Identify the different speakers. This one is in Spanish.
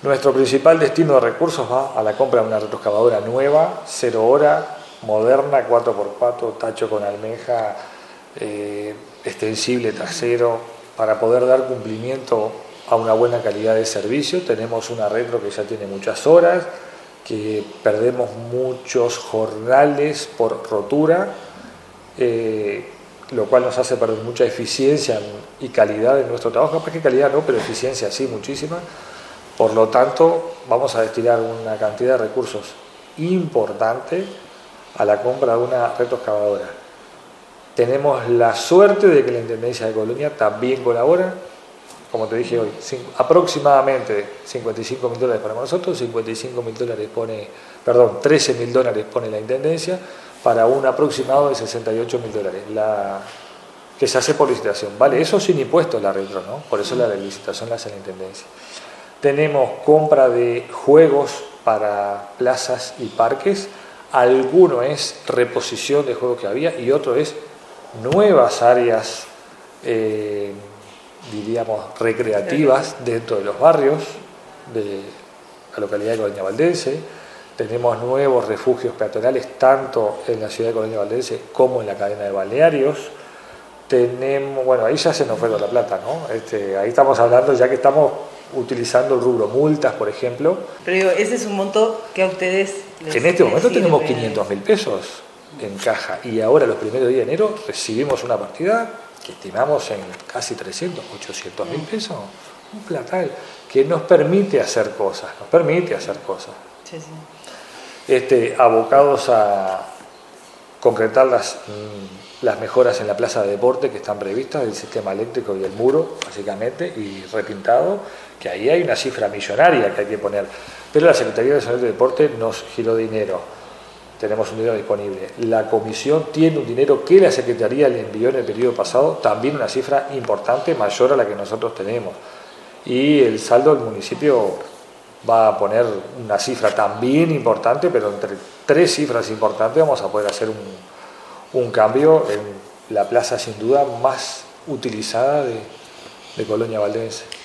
Speaker 1: Nuestro principal destino de recursos va a la compra de una retroexcavadora nueva, cero hora, moderna, 4x4, tacho con almeja, eh, extensible trasero, para poder dar cumplimiento a una buena calidad de servicio. Tenemos una retro que ya tiene muchas horas, que perdemos muchos jornales por rotura, eh, lo cual nos hace perder mucha eficiencia y calidad en nuestro trabajo. Capaz que calidad no, pero eficiencia sí, muchísima. Por lo tanto, vamos a destinar una cantidad de recursos importante a la compra de una retroexcavadora. Tenemos la suerte de que la Intendencia de Colonia también colabora como te dije hoy, aproximadamente 55 mil dólares para nosotros, 55 mil dólares pone, perdón, 13 mil dólares pone la Intendencia para un aproximado de 68 mil dólares, la, que se hace por licitación. Vale, eso sin impuestos la retro, ¿no? Por eso la licitación la hace la Intendencia. Tenemos compra de juegos para plazas y parques, alguno es reposición de juegos que había y otro es nuevas áreas. Eh, diríamos, recreativas dentro de los barrios de la localidad de Colonia Valdense. Tenemos nuevos refugios peatonales tanto en la ciudad de Colonia Valdense como en la cadena de balnearios. Tenemos, bueno, ahí ya se nos fue la plata, ¿no? Este, ahí estamos hablando, ya que estamos utilizando el rubro. Multas, por ejemplo.
Speaker 2: Pero ese es un monto que a ustedes
Speaker 1: les En este momento tenemos 500 mil pesos en caja y ahora los primeros días de enero recibimos una partida que estimamos en casi 300, 800 mil pesos, un platal que nos permite hacer cosas, nos permite hacer cosas. Este, abocados a concretar las, las mejoras en la plaza de deporte que están previstas, el sistema eléctrico y el muro, básicamente, y repintado, que ahí hay una cifra millonaria que hay que poner. Pero la Secretaría de Salud de Deporte nos giró dinero tenemos un dinero disponible. La comisión tiene un dinero que la Secretaría le envió en el periodo pasado, también una cifra importante, mayor a la que nosotros tenemos. Y el saldo del municipio va a poner una cifra también importante, pero entre tres cifras importantes vamos a poder hacer un, cambio en la plaza sin duda más utilizada de, de Colonia Valdense.